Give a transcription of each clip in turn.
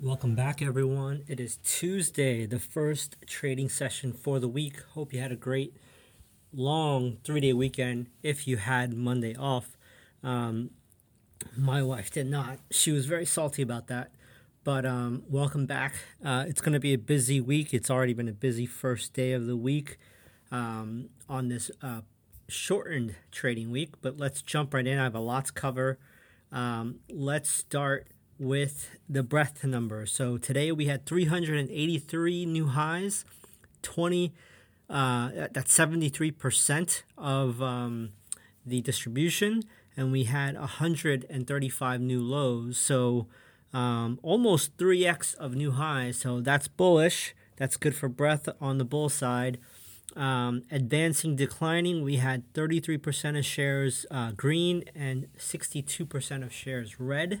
Welcome back, everyone. It is Tuesday, the first trading session for the week. Hope you had a great long three day weekend if you had Monday off. Um, my wife did not. She was very salty about that. But um, welcome back. Uh, it's going to be a busy week. It's already been a busy first day of the week um, on this uh, shortened trading week. But let's jump right in. I have a lot to cover. Um, let's start with the breadth number. So today we had 383 new highs, 20, uh, that's 73% of um, the distribution, and we had 135 new lows. So um, almost 3x of new highs. So that's bullish. That's good for breadth on the bull side. Um, advancing declining, we had 33% of shares uh, green and 62% of shares red.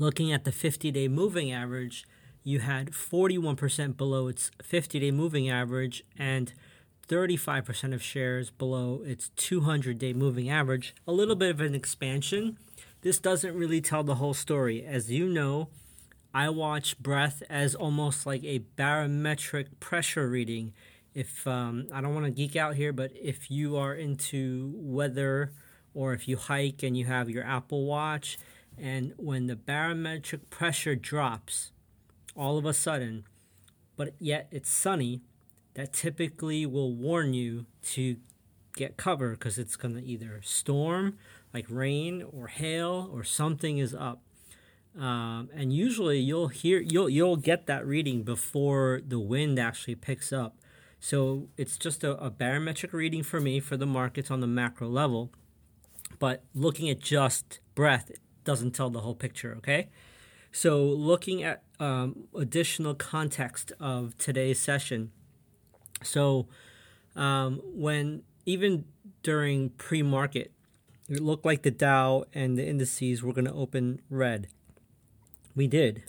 Looking at the 50 day moving average, you had 41% below its 50 day moving average and 35% of shares below its 200 day moving average. A little bit of an expansion. This doesn't really tell the whole story. As you know, I watch breadth as almost like a barometric pressure reading. If um, I don't want to geek out here, but if you are into weather or if you hike and you have your Apple Watch, and when the barometric pressure drops all of a sudden, but yet it's sunny, that typically will warn you to get cover because it's going to either storm, like rain or hail, or something is up. Um, and usually you'll hear you'll you'll get that reading before the wind actually picks up. So it's just a, a barometric reading for me for the markets on the macro level. But looking at just breadth doesn't tell the whole picture, okay? So, looking at um, additional context of today's session. So, um, when even during pre market, it looked like the Dow and the indices were going to open red. We did.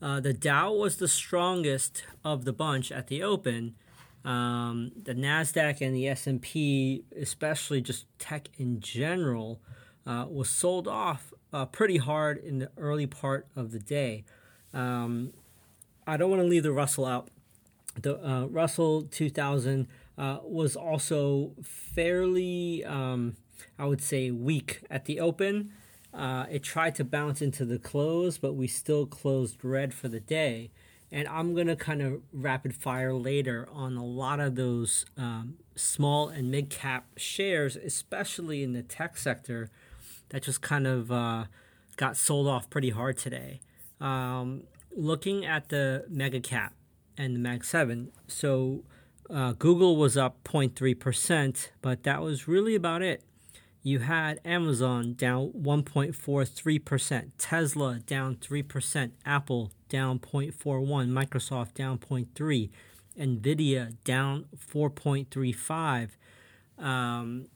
Uh, the Dow was the strongest of the bunch at the open. Um, the Nasdaq and the S and P, especially just tech in general, uh, was sold off uh, pretty hard in the early part of the day. Um, I don't want to leave the Russell out. The uh, Russell 2000 uh, was also fairly, um, I would say, weak at the open. Uh, it tried to bounce into the close, but we still closed red for the day. And I'm going to kind of rapid fire later on a lot of those um, small and mid cap shares, especially in the tech sector, that just kind of uh, got sold off pretty hard today. Um, looking at the mega cap and the mag 7 so uh, google was up 0.3% but that was really about it you had amazon down 1.43% tesla down 3% apple down 0.41 microsoft down 0.3 nvidia down 4.35 um,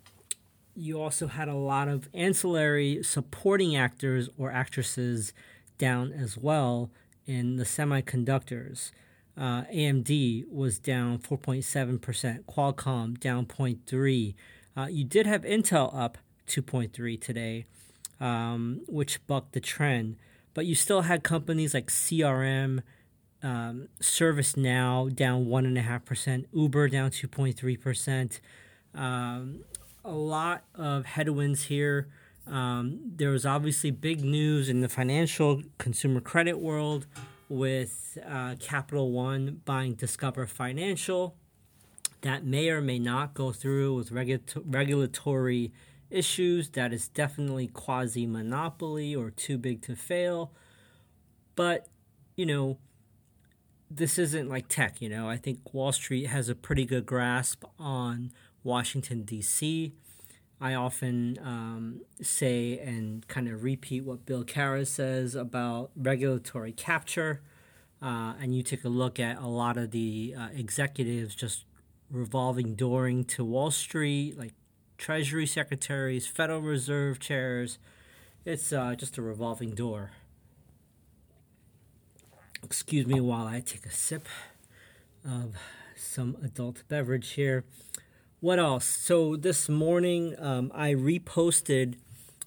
you also had a lot of ancillary supporting actors or actresses down as well in the semiconductors. Uh, AMD was down 4.7%, Qualcomm down 0.3. Uh, you did have Intel up 2.3 today, um, which bucked the trend, but you still had companies like CRM, um, ServiceNow down 1.5%, Uber down 2.3%. Um, a lot of headwinds here. Um, there was obviously big news in the financial consumer credit world with uh, Capital One buying Discover Financial. That may or may not go through with regu- regulatory issues. That is definitely quasi monopoly or too big to fail. But, you know, this isn't like tech, you know. I think Wall Street has a pretty good grasp on Washington, D.C. I often um, say and kind of repeat what Bill Cara says about regulatory capture. Uh, and you take a look at a lot of the uh, executives just revolving dooring to Wall Street, like Treasury secretaries, Federal Reserve chairs. It's uh, just a revolving door. Excuse me while I take a sip of some adult beverage here what else? So this morning, um, I reposted.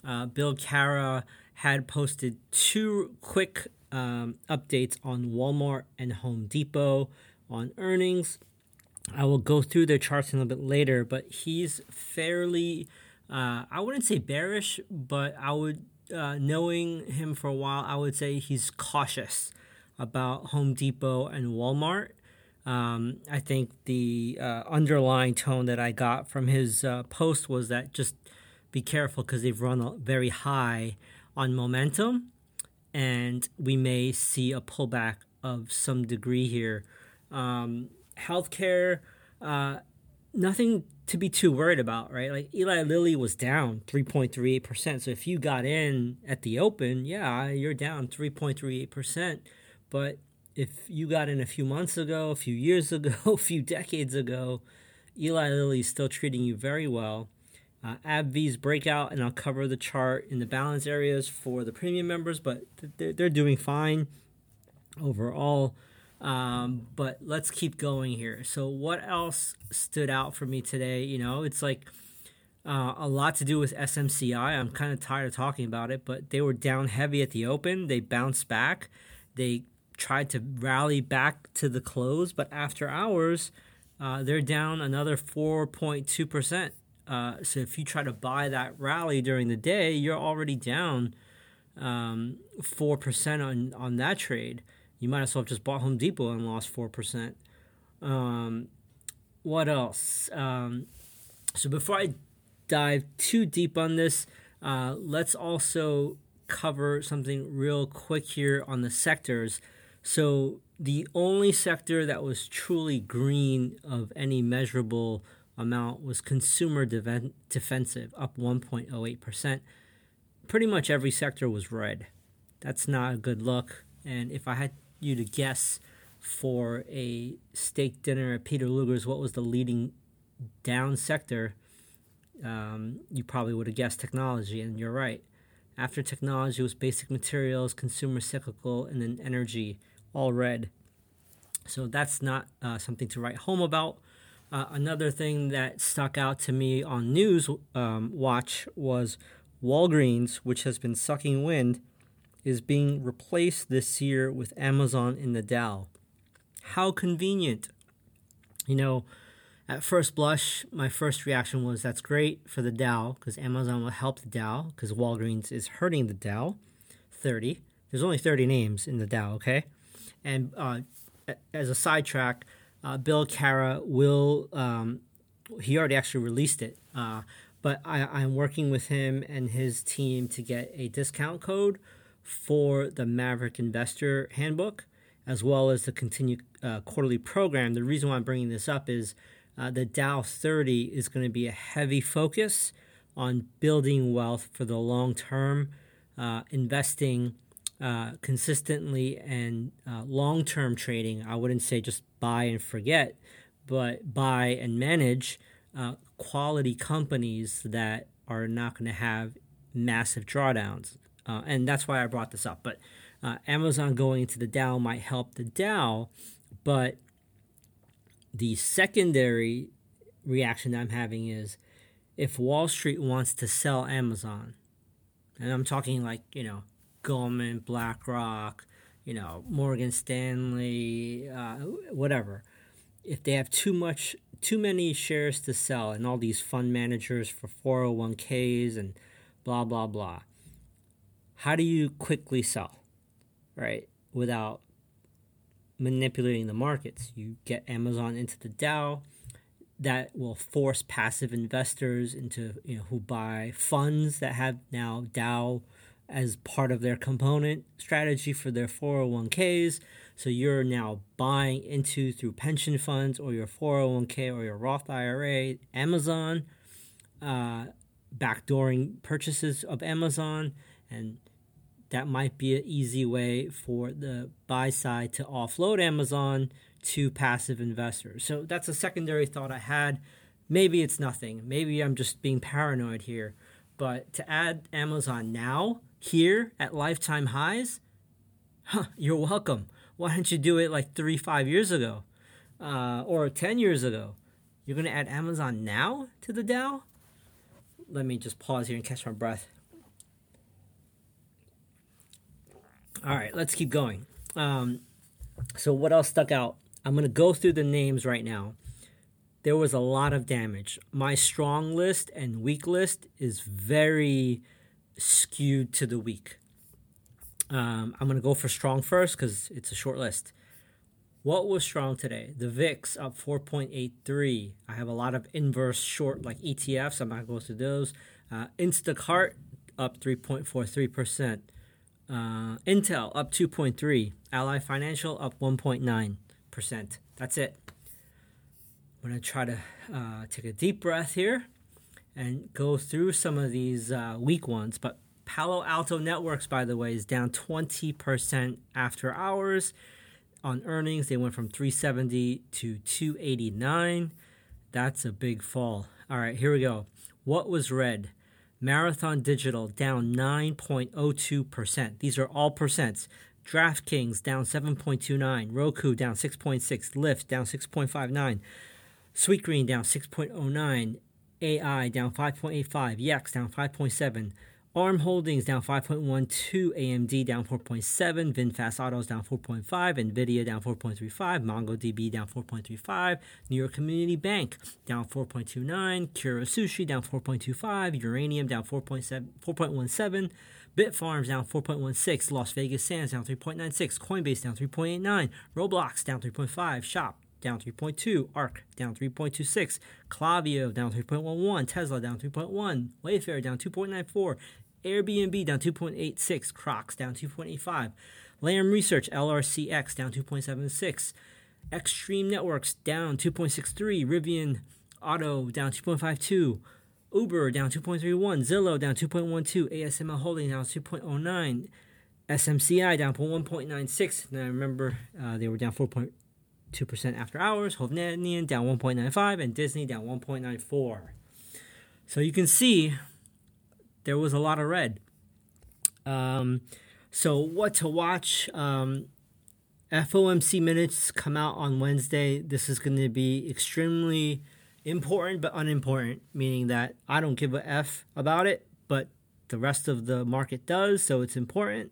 Uh, Bill Cara had posted two quick um, updates on Walmart and Home Depot on earnings. I will go through their charts a little bit later, but he's fairly, uh, I wouldn't say bearish, but I would, uh, knowing him for a while, I would say he's cautious about Home Depot and Walmart. Um, I think the uh, underlying tone that I got from his uh, post was that just be careful because they've run very high on momentum, and we may see a pullback of some degree here. Um, healthcare, uh, nothing to be too worried about, right? Like Eli Lilly was down 3.38%. So if you got in at the open, yeah, you're down 3.38%. But if you got in a few months ago, a few years ago, a few decades ago, Eli Lilly is still treating you very well. Uh, AbbVie's breakout, and I'll cover the chart in the balance areas for the premium members, but they're, they're doing fine overall. Um, but let's keep going here. So, what else stood out for me today? You know, it's like uh, a lot to do with SMCI. I'm kind of tired of talking about it, but they were down heavy at the open. They bounced back. They tried to rally back to the close, but after hours, uh, they're down another 4.2%. Uh, so if you try to buy that rally during the day, you're already down um, 4% on, on that trade you might as well have just bought Home Depot and lost 4%. Um, what else? Um, so before I dive too deep on this, uh, let's also cover something real quick here on the sectors. So the only sector that was truly green of any measurable amount was consumer de- defensive, up 1.08%. Pretty much every sector was red. That's not a good look. And if I had you to guess for a steak dinner at Peter Luger's what was the leading down sector, um, you probably would have guessed technology, and you're right. After technology was basic materials, consumer cyclical, and then energy, all red. So that's not uh, something to write home about. Uh, another thing that stuck out to me on News um, Watch was Walgreens, which has been sucking wind is being replaced this year with Amazon in the Dow. How convenient. You know, at first blush, my first reaction was that's great for the Dow because Amazon will help the Dow because Walgreens is hurting the Dow. 30. There's only 30 names in the Dow, okay? And uh, as a sidetrack, uh, Bill Cara will, um, he already actually released it, uh, but I, I'm working with him and his team to get a discount code for the Maverick Investor Handbook, as well as the continued uh, quarterly program. The reason why I'm bringing this up is uh, the Dow 30 is going to be a heavy focus on building wealth for the long term, uh, investing uh, consistently, and uh, long term trading. I wouldn't say just buy and forget, but buy and manage uh, quality companies that are not going to have massive drawdowns. Uh, and that's why I brought this up. But uh, Amazon going into the Dow might help the Dow, but the secondary reaction I'm having is if Wall Street wants to sell Amazon, and I'm talking like, you know, Goldman, BlackRock, you know, Morgan Stanley, uh, whatever, if they have too much, too many shares to sell, and all these fund managers for 401ks and blah, blah, blah how do you quickly sell, right? Without manipulating the markets. You get Amazon into the Dow that will force passive investors into, you know, who buy funds that have now Dow as part of their component strategy for their 401ks. So you're now buying into through pension funds or your 401k or your Roth IRA, Amazon, uh, backdooring purchases of Amazon and that might be an easy way for the buy side to offload Amazon to passive investors. So that's a secondary thought I had. Maybe it's nothing. Maybe I'm just being paranoid here. But to add Amazon now, here at lifetime highs, huh, you're welcome. Why didn't you do it like three, five years ago uh, or 10 years ago? You're going to add Amazon now to the Dow? Let me just pause here and catch my breath. All right, let's keep going. Um, so, what else stuck out? I'm going to go through the names right now. There was a lot of damage. My strong list and weak list is very skewed to the weak. Um, I'm going to go for strong first because it's a short list. What was strong today? The VIX up 4.83. I have a lot of inverse short like ETFs. I'm not going to go through those. Uh, Instacart up 3.43%. Uh, Intel up 2.3. Ally Financial up 1.9%. That's it. I'm going to try to uh, take a deep breath here and go through some of these uh, weak ones. But Palo Alto Networks, by the way, is down 20% after hours. On earnings, they went from 370 to 289. That's a big fall. All right, here we go. What was red? Marathon Digital down 9.02%. These are all percents. DraftKings down 7.29. Roku down 6.6. Lyft down 6.59. Sweetgreen down 6.09. AI down 5.85. Yext down 5.7. ARM Holdings down 5.12, AMD down 4.7, VinFast Autos down 4.5, Nvidia down 4.35, MongoDB down 4.35, New York Community Bank down 4.29, Kura Sushi down 4.25, Uranium down 4.7, 4.17, Bitfarms down 4.16, Las Vegas Sands down 3.96, Coinbase down 3.89, Roblox down 3.5, Shop down 3.2, ARC down 3.26, Klaviyo down 3.11, Tesla down 3.1, Wayfair down 2.94, Airbnb down 2.86, Crocs down 2.85, Lam Research LRCX down 2.76, Extreme Networks down 2.63, Rivian Auto down 2.52, Uber down 2.31, Zillow down 2.12, ASML Holding down 2.09, SMCI down 1.96. Now I remember uh, they were down 4.2% after hours. Hovnanian down 1.95, and Disney down 1.94. So you can see there was a lot of red. Um, so what to watch? Um, FOMC minutes come out on Wednesday. This is going to be extremely important but unimportant, meaning that I don't give a F about it, but the rest of the market does, so it's important.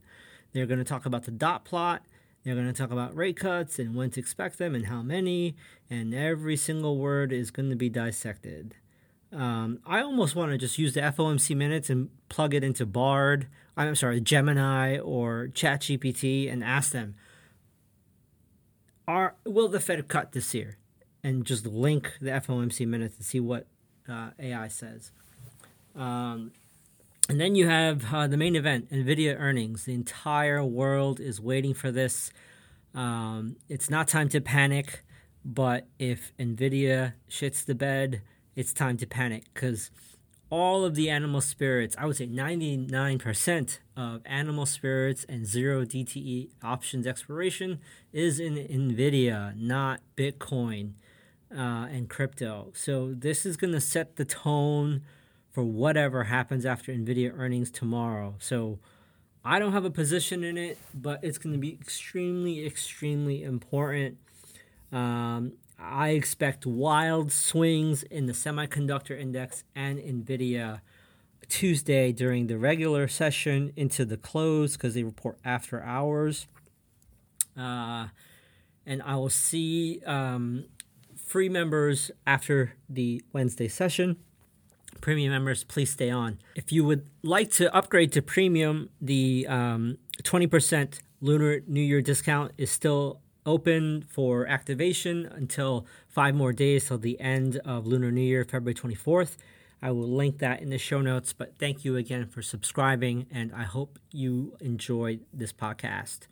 They're going to talk about the dot plot. They're going to talk about rate cuts and when to expect them and how many, and every single word is going to be dissected. Um, I almost want to just use the FOMC minutes and plug it into Bard. I'm sorry, Gemini or ChatGPT, and ask them, "Are will the Fed cut this year?" And just link the FOMC minutes and see what uh, AI says. Um, and then you have uh, the main event, NVIDIA earnings. The entire world is waiting for this. Um, it's not time to panic, but if NVIDIA shits the bed, it's time to panic because all of the animal spirits, I would say 99% of animal spirits and zero DTE options expiration is in NVIDIA, not Bitcoin uh, and crypto. So this is going to set the tone for whatever happens after NVIDIA earnings tomorrow. So I don't have a position in it, but it's going to be extremely, extremely important. Um, I expect wild swings in the semiconductor index and NVIDIA Tuesday during the regular session into the close because they report after hours. Uh, and I will see um, free members after the Wednesday session. Premium members, please stay on. If you would like to upgrade to premium, the um, 20% Lunar New Year discount is still open for activation until five more days till the end of Lunar New Year, February 24th. I will link that in the show notes, but thank you again for subscribing, and I hope you enjoyed this podcast.